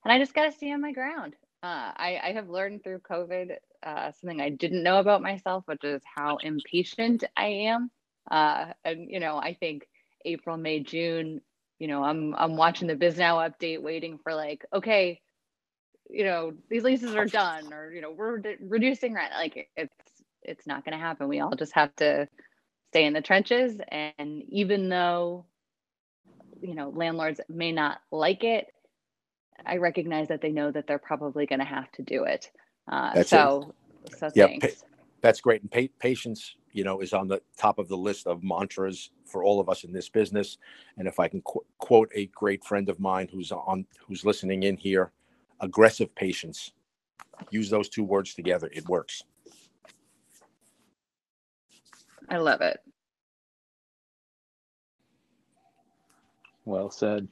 And i just got to stay on my ground. Uh, I, I have learned through COVID uh, something I didn't know about myself, which is how impatient I am. Uh, and you know, I think April, May, June, you know, I'm I'm watching the Bisnow update, waiting for like, okay, you know, these leases are done, or you know, we're re- reducing rent. Like it's it's not going to happen. We all just have to stay in the trenches. And even though, you know, landlords may not like it, I recognize that they know that they're probably going to have to do it. Uh, so, it. so yeah, pa- that's great. And pa- patience, you know, is on the top of the list of mantras for all of us in this business. And if I can qu- quote a great friend of mine who's on, who's listening in here, aggressive patience. Use those two words together. It works. I love it. Well said.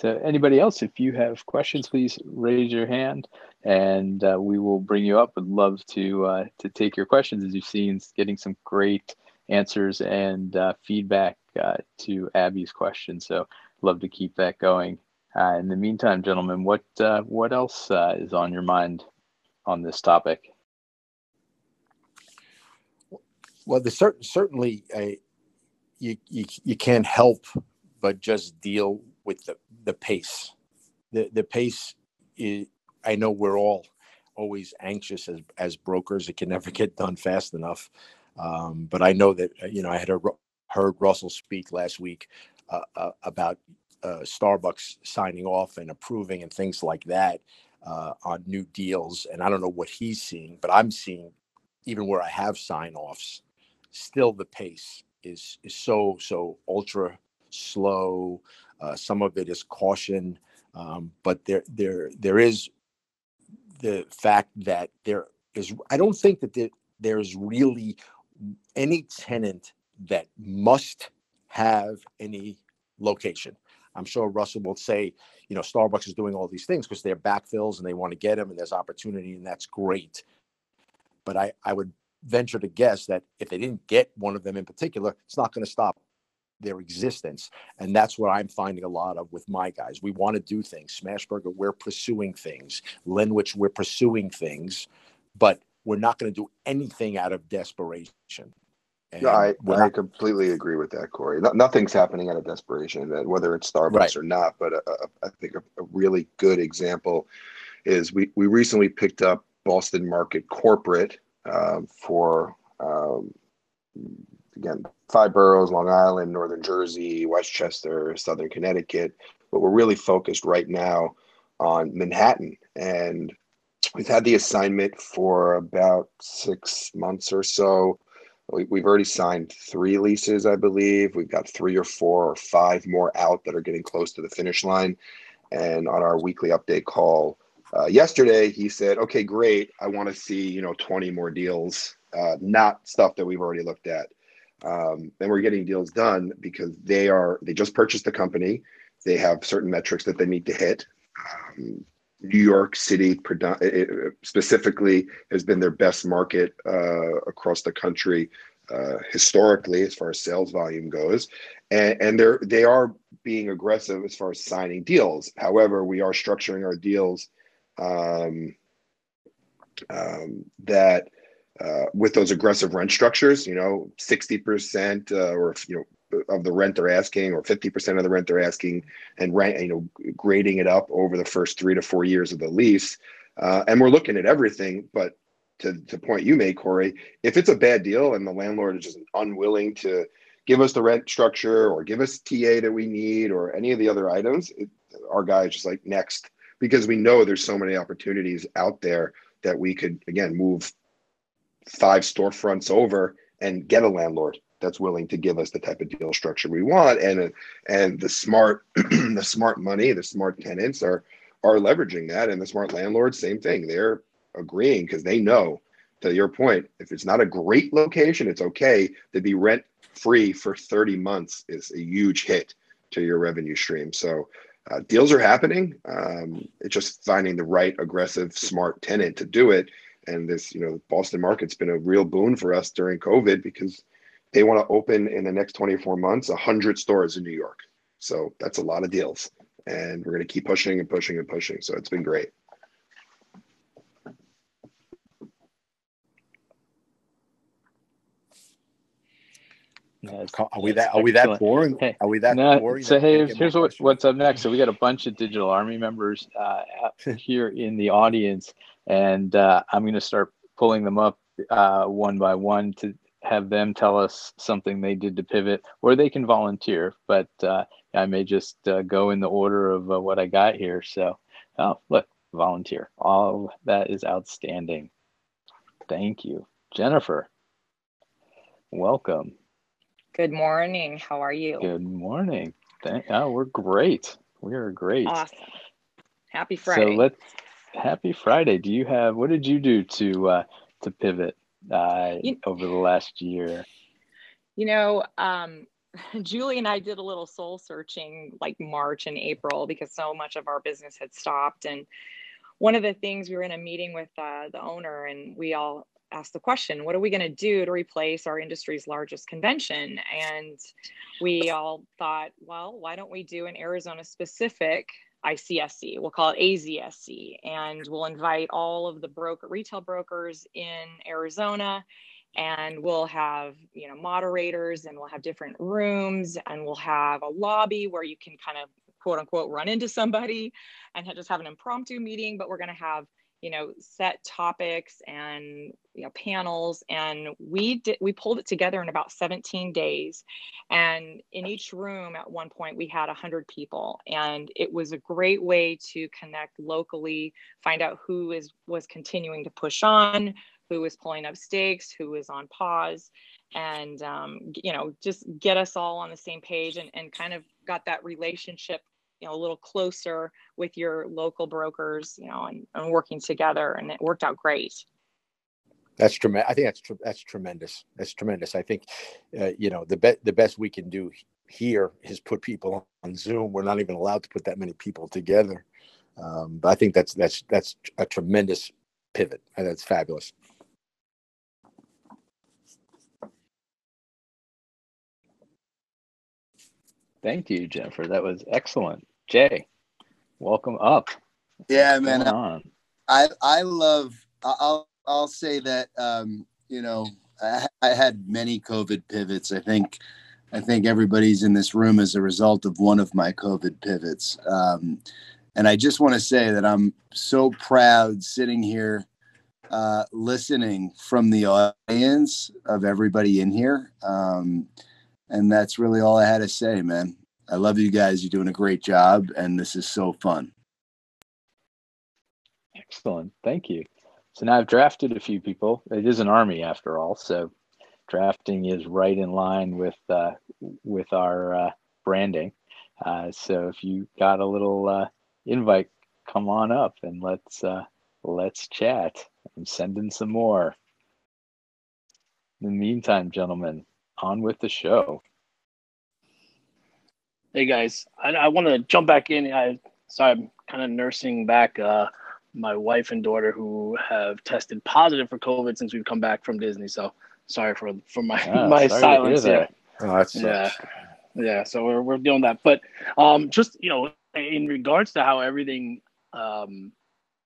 So anybody else, if you have questions, please raise your hand and uh, we will bring you up. Would love to uh, to take your questions. As you've seen, getting some great answers and uh, feedback uh, to Abby's questions. So love to keep that going. Uh, in the meantime, gentlemen, what uh, what else is on your mind on this topic? Well, the certain certainly you, you you can't help but just deal with the, the pace. The the pace is I know we're all always anxious as as brokers. It can never get done fast enough. Um, but I know that uh, you know I had a, heard Russell speak last week uh, uh, about uh, Starbucks signing off and approving and things like that uh, on new deals. And I don't know what he's seeing, but I'm seeing even where I have sign offs, still the pace is is so so ultra slow. Uh, some of it is caution, um, but there there there is the fact that there is. I don't think that there, there's really any tenant that must have any location. I'm sure Russell will say, you know, Starbucks is doing all these things because they're backfills and they want to get them and there's opportunity and that's great. But I, I would venture to guess that if they didn't get one of them in particular, it's not going to stop their existence. And that's what I'm finding a lot of with my guys. We want to do things. Smashburger, we're pursuing things. Lenwich, we're pursuing things, but we're not going to do anything out of desperation. And I, I completely agree with that, Cory. No, nothing's happening out of desperation, whether it's Starbucks right. or not. But uh, uh, I think a, a, really good example is we, we recently picked up Boston Market Corporate uh, for um, again, five boroughs, Long Island, Northern Jersey, Westchester, Southern Connecticut, but we're really focused right now on Manhattan. And we've had the assignment for about six months or so. We, have already signed three leases, I believe. We've got three or four or five more out that are getting close to the finish line. And on our weekly update call, uh, yesterday he said, "Okay, great. I want to see you know 20 more deals, uh, not stuff that we've already looked at." Um, and we're getting deals done because they are they just purchased the company. They have certain metrics that they need to hit. Um, New York City specifically has been their best market uh, across the country uh, historically as far as sales volume goes, and, and they're they are being aggressive as far as signing deals. However, we are structuring our deals um, um, that uh, with those aggressive rent structures, you know, sixty percent uh, or you know of the rent they're asking or 50% of the rent they're asking and rent you know grading it up over the first three to four years of the lease uh, and we're looking at everything but to the point you made cory if it's a bad deal and the landlord is just unwilling to give us the rent structure or give us ta that we need or any of the other items it, our guy is just like next because we know there's so many opportunities out there that we could again move five storefronts over and get a landlord that's willing to give us the type of deal structure we want. And and the smart the smart money the smart tenants are are leveraging that. And the smart landlords same thing. They're agreeing because they know to your point if it's not a great location it's okay. To be rent free for 30 months is a huge hit to your revenue stream. So uh, deals are happening um, it's just finding the right aggressive smart tenant to do it and this you know boston market's been a real boon for us during covid because they want to open in the next 24 months 100 stores in New York. So that's a lot of deals. And we're going to keep pushing and pushing and pushing. So it's been great. Are we that are we that boring? Hey, are we that no, boring? So hey, here's what, what's up next. So we got a bunch of digital army members uh, here in the audience, and uh, I'm going to start pulling them up uh, one by one to have them tell us something they did to pivot, or they can volunteer. But uh, I may just uh, go in the order of uh, what I got here. So, oh, look, volunteer. All that is outstanding. Thank you, Jennifer. Welcome. Good morning. How are you? Good morning. Thank, oh, we're great. We are great. Awesome. Happy Friday. So let's. Happy Friday. Do you have? What did you do to uh, to pivot uh, You- over the last year? You know, um, Julie and I did a little soul searching like March and April because so much of our business had stopped. And one of the things we were in a meeting with uh, the owner, and we all asked the question, what are we going to do to replace our industry's largest convention? And we all thought, well, why don't we do an Arizona specific ICSC? We'll call it AZSC, and we'll invite all of the broker retail brokers in Arizona and we'll have you know moderators and we'll have different rooms and we'll have a lobby where you can kind of quote unquote run into somebody and just have an impromptu meeting but we're going to have you know set topics and you know panels and we did we pulled it together in about 17 days. And in each room at one point we had 100 people. And it was a great way to connect locally find out who is was continuing to push on who was pulling up stakes, who was on pause, and um, you know, just get us all on the same page and, and kind of got that relationship, you know, a little closer with your local brokers, you know, and, and working together, and it worked out great. That's tremendous. I think that's that's tremendous. That's tremendous. I think, uh, you know, the be- the best we can do here is put people on Zoom. We're not even allowed to put that many people together. Um, but I think that's that's that's a tremendous pivot. And that's fabulous. Thank you, Jennifer. That was excellent. Jay, welcome up. Yeah, What's man. on? I I love. I'll I'll say that. Um, you know, I, I had many COVID pivots. I think. I think everybody's in this room as a result of one of my COVID pivots. Um, and I just want to say that I'm so proud sitting here uh, listening from the audience of everybody in here. Um, and that's really all I had to say, man. I love you guys. You're doing a great job, and this is so fun. Excellent. Thank you. So now I've drafted a few people. It is an army after all, so drafting is right in line with uh, with our uh, branding. Uh, so if you got a little uh, invite come on up and let's uh, let's chat. I'm sending some more. In the meantime, gentlemen, on with the show. Hey guys, I, I want to jump back in. I sorry, I'm kind of nursing back uh, my wife and daughter who have tested positive for COVID since we've come back from Disney. So sorry for for my Ah, my silence. hear Yeah. that. Oh, Yeah. Yeah. So we're, we're doing that. But um, just, you know, in regards to how everything, um,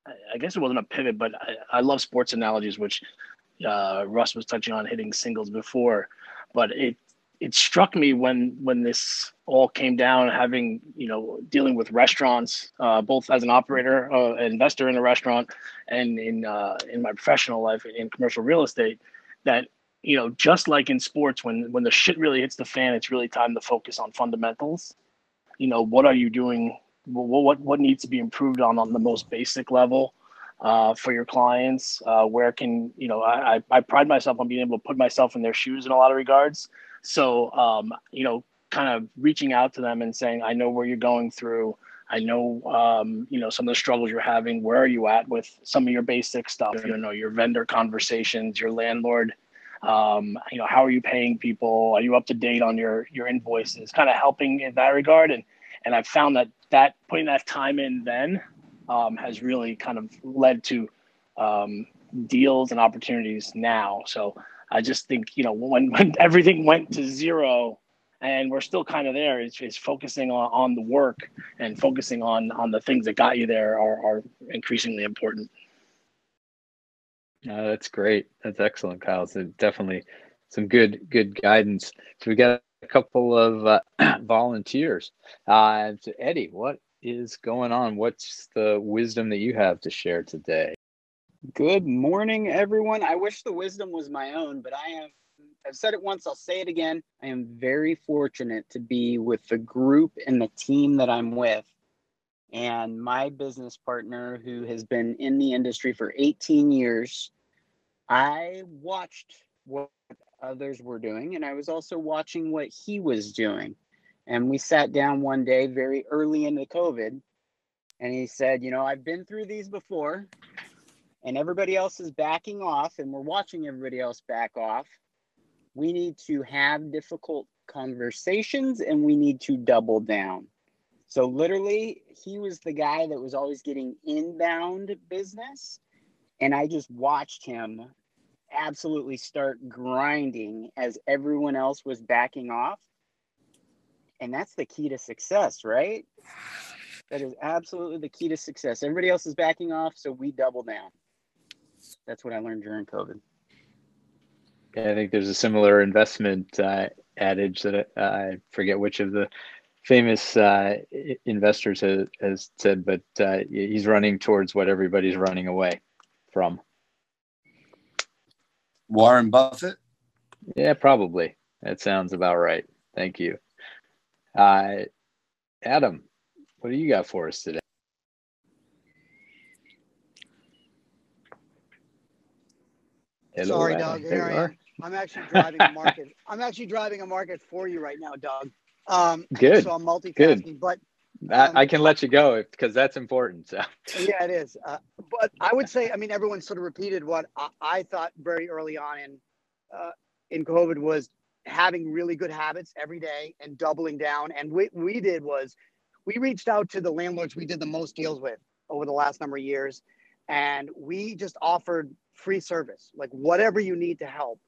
I- I guess it wasn't a pivot, but I, I love sports analogies, which uh, Russ was touching on hitting singles before. But it, it struck me when when this all came down, having you know dealing with restaurants, uh, both as an operator, uh, investor in a restaurant, and in uh, in my professional life in commercial real estate, that you know, just like in sports, when when the shit really hits the fan, it's really time to focus on fundamentals. You know, what are you doing? What what, what needs to be improved on on the most basic level uh, for your clients? Uh, where can you know? I, I pride myself on being able to put myself in their shoes in a lot of regards. So um, you know, kind of reaching out to them and saying, I know where you're going through. I know, um, you know, some of the struggles you're having. Where are you at with some of your basic stuff? You know, your vendor conversations, your landlord um, you know how are you paying people are you up to date on your your invoices kind of helping in that regard and and i've found that that putting that time in then um, has really kind of led to um, deals and opportunities now so i just think you know when when everything went to zero and we're still kind of there it's, it's focusing on, on the work and focusing on on the things that got you there are, are increasingly important Uh, that's great. That's excellent, Kyle. So definitely some good good guidance. So we got a couple of uh, volunteers. Uh, so Eddie, what is going on? What's the wisdom that you have to share today? Good morning, everyone. I wish the wisdom was my own, but I am, I've said it once, I'll say it again. I am very fortunate to be with the group and the team that I'm with. And my business partner, who has been in the industry for 18 years, I watched what others were doing, and I was also watching what he was doing. And we sat down one day very early into COVID, and he said, You know, I've been through these before and everybody else is backing off and we're watching everybody else back off. We need to have difficult conversations and we need to double down. So literally he was the guy that was always getting inbound business and i just watched him absolutely start grinding as everyone else was backing off and that's the key to success right that is absolutely the key to success everybody else is backing off so we double down that's what I learned during COVID. I think there's a similar investment uh, adage that I, I forget which of the famous uh, investors has, has said, but uh, he's running towards what everybody's running away from. Warren Buffett. Yeah, probably. That sounds about right. Thank you. Uh, Adam, what do you got for us today? Hello, Sorry, Adam. Doug. There Here I am. I'm actually driving a market. I'm actually driving a market for you right now, Doug. Um, Good. So I'm multitasking, Good. but I, I can let you go because that's important. So. yeah, it is. Uh, but I would say, I mean, everyone sort of repeated what I, I thought very early on in uh, in COVID was having really good habits every day and doubling down. And what we did was we reached out to the landlords we did the most deals with over the last number of years, and we just offered free service, like whatever you need to help.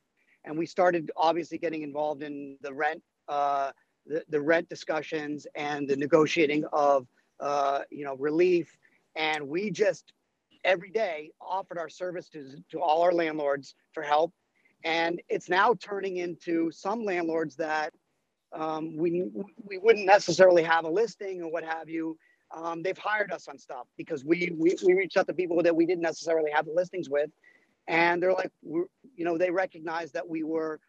And we started obviously getting involved in the rent. Uh, the, the rent discussions and the negotiating of uh, you know relief and we just every day offered our service to, to all our landlords for help and it's now turning into some landlords that um, we we wouldn't necessarily have a listing or what have you um, they've hired us on stuff because we, we we reached out to people that we didn't necessarily have the listings with and they're like you know they recognize that we were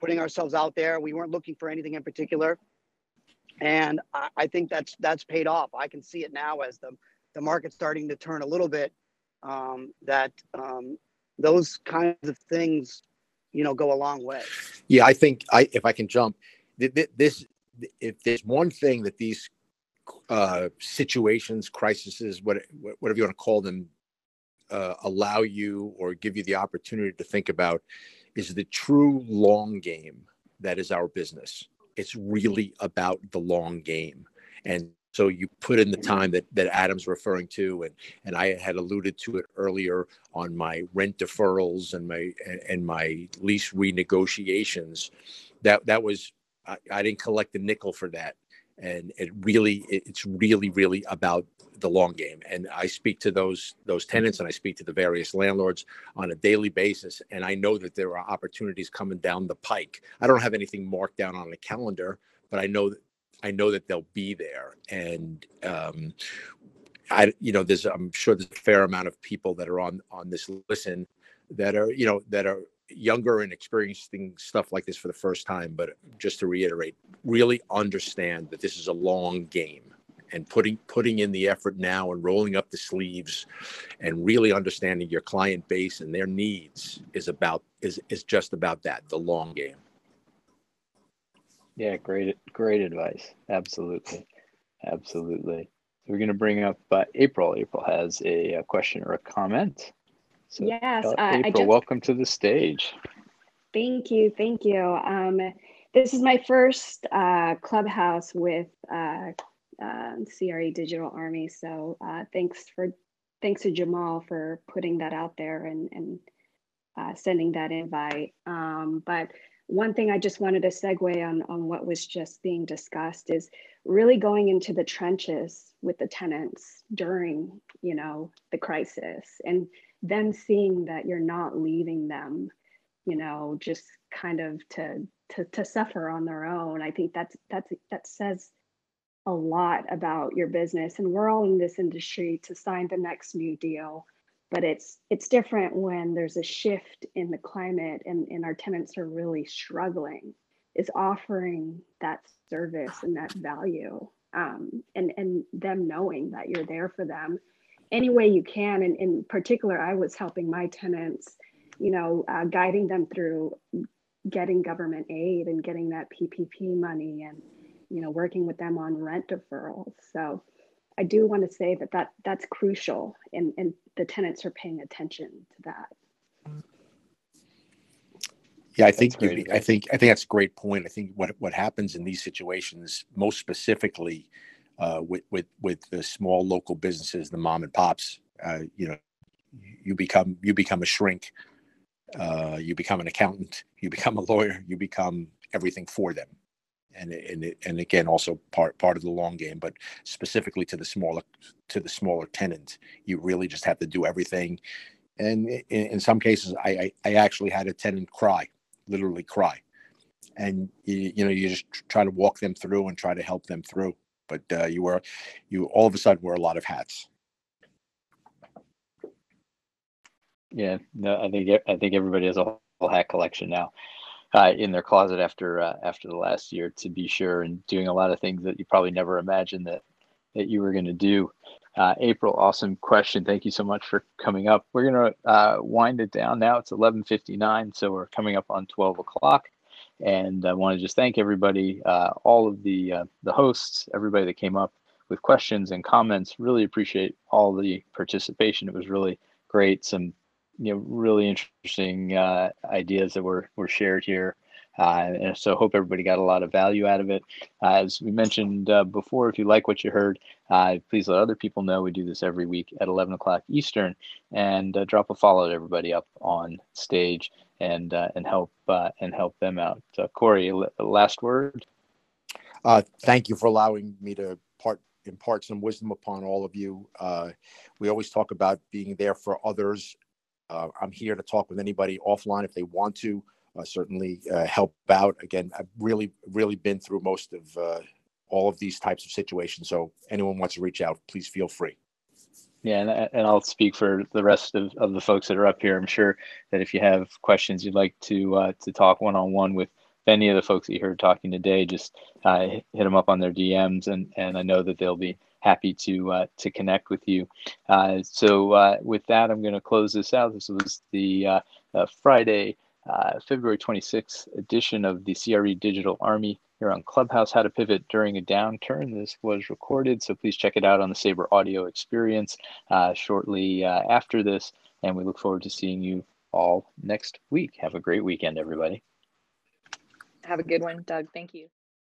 putting ourselves out there. We weren't looking for anything in particular, and I, I think that's that's paid off. I can see it now as the the market's starting to turn a little bit. Um, that um, those kinds of things, you know, go a long way. Yeah, I think I if I can jump, th- th- this if there's one thing that these uh, situations, crises, what, whatever you want to call them, uh, allow you or give you the opportunity to think about is the true long game that is our business. It's really about the long game. And so you put in the time that, that Adam's referring to, and, and I had alluded to it earlier on my rent deferrals and my and my lease renegotiations. That that was I, I didn't collect a nickel for that. And it really it's really really about the long game. And i speak to those those tenants and i speak to the various landlords on a daily basis and i know that there are opportunities coming down the pike. I don't have anything marked down on the calendar but i know that i know that they'll be there and um i you know there's i'm sure there's a fair amount of people that are on on this listen that are you know that are younger and experiencing stuff like this for the first time. But just to reiterate, really understand that this is a long game and putting putting in the effort now and rolling up the sleeves and really understanding your client base and their needs is about is is just about that the long game yeah great great advice absolutely absolutely So we're going to bring up uh, april april has a, a question or a comment so, yes, uh, April, I just, welcome to the stage. Thank you, thank you. Um, this is my first uh, clubhouse with uh, uh CRE Digital Army, so uh, thanks for thanks to Jamal for putting that out there and and uh, sending that invite. Um, but one thing I just wanted to segue on on what was just being discussed is really going into the trenches with the tenants during you know the crisis and then seeing that you're not leaving them you know just kind of to to to suffer on their own. I think that's that's that says a lot about your business. And we're all in this industry to sign the next new deal but it's it's different when there's a shift in the climate and, and our tenants are really struggling is offering that service and that value um, and and them knowing that you're there for them any way you can. And in particular, I was helping my tenants, you know, uh, guiding them through getting government aid and getting that PPP money and, you know, working with them on rent deferrals. So I do want to say that, that that's crucial and, and the tenants are paying attention to that. Yeah, I think I think I think that's a great point. I think what what happens in these situations, most specifically, uh, with with with the small local businesses, the mom and pops. Uh, you know, you become you become a shrink. Uh, you become an accountant. You become a lawyer. You become everything for them. And and and again, also part part of the long game, but specifically to the smaller to the smaller tenant, you really just have to do everything. And in, in some cases, I, I I actually had a tenant cry, literally cry, and you, you know you just try to walk them through and try to help them through but uh, you were you all of a sudden wear a lot of hats. Yeah, no, I think I think everybody has a whole hat collection now uh, in their closet after uh, after the last year, to be sure, and doing a lot of things that you probably never imagined that that you were going to do. Uh, April, awesome question. Thank you so much for coming up. We're going to uh, wind it down now. It's 11:59, so we're coming up on 12 o'clock. And I want to just thank everybody, uh, all of the uh, the hosts, everybody that came up with questions and comments. Really appreciate all the participation. It was really great. Some you know really interesting uh, ideas that were were shared here. Uh, and so hope everybody got a lot of value out of it. Uh, as we mentioned uh, before, if you like what you heard, uh, please let other people know. We do this every week at 11 o'clock Eastern, and uh, drop a follow to everybody up on stage and uh, and help and help them out. Cory, last word. thank you for allowing me to part impart some wisdom upon all of you. we always talk about being there for others. I'm here to talk with anybody offline if they want to uh, certainly uh, help out. Again, I've really, really been through most of uh, all of these types of situations. So anyone wants to reach out, please feel free. Yeah, and, and I'll speak for the rest of, of the folks that are up here. I'm sure that if you have questions you'd like to uh, to talk one on one with any of the folks that you heard talking today, just uh, hit them up on their DMs, and and I know that they'll be happy to uh, to connect with you. Uh, so uh, with that, I'm going to close this out. This was the uh, Friday uh, February 26th edition of the CRE Digital Army here on Clubhouse How to Pivot During a Downturn. This was recorded, so please check it out on the Sabre Audio Experience uh, shortly uh, after this. And we look forward to seeing you all next week. Have a great weekend, everybody. Have a good one, Doug. Thank you.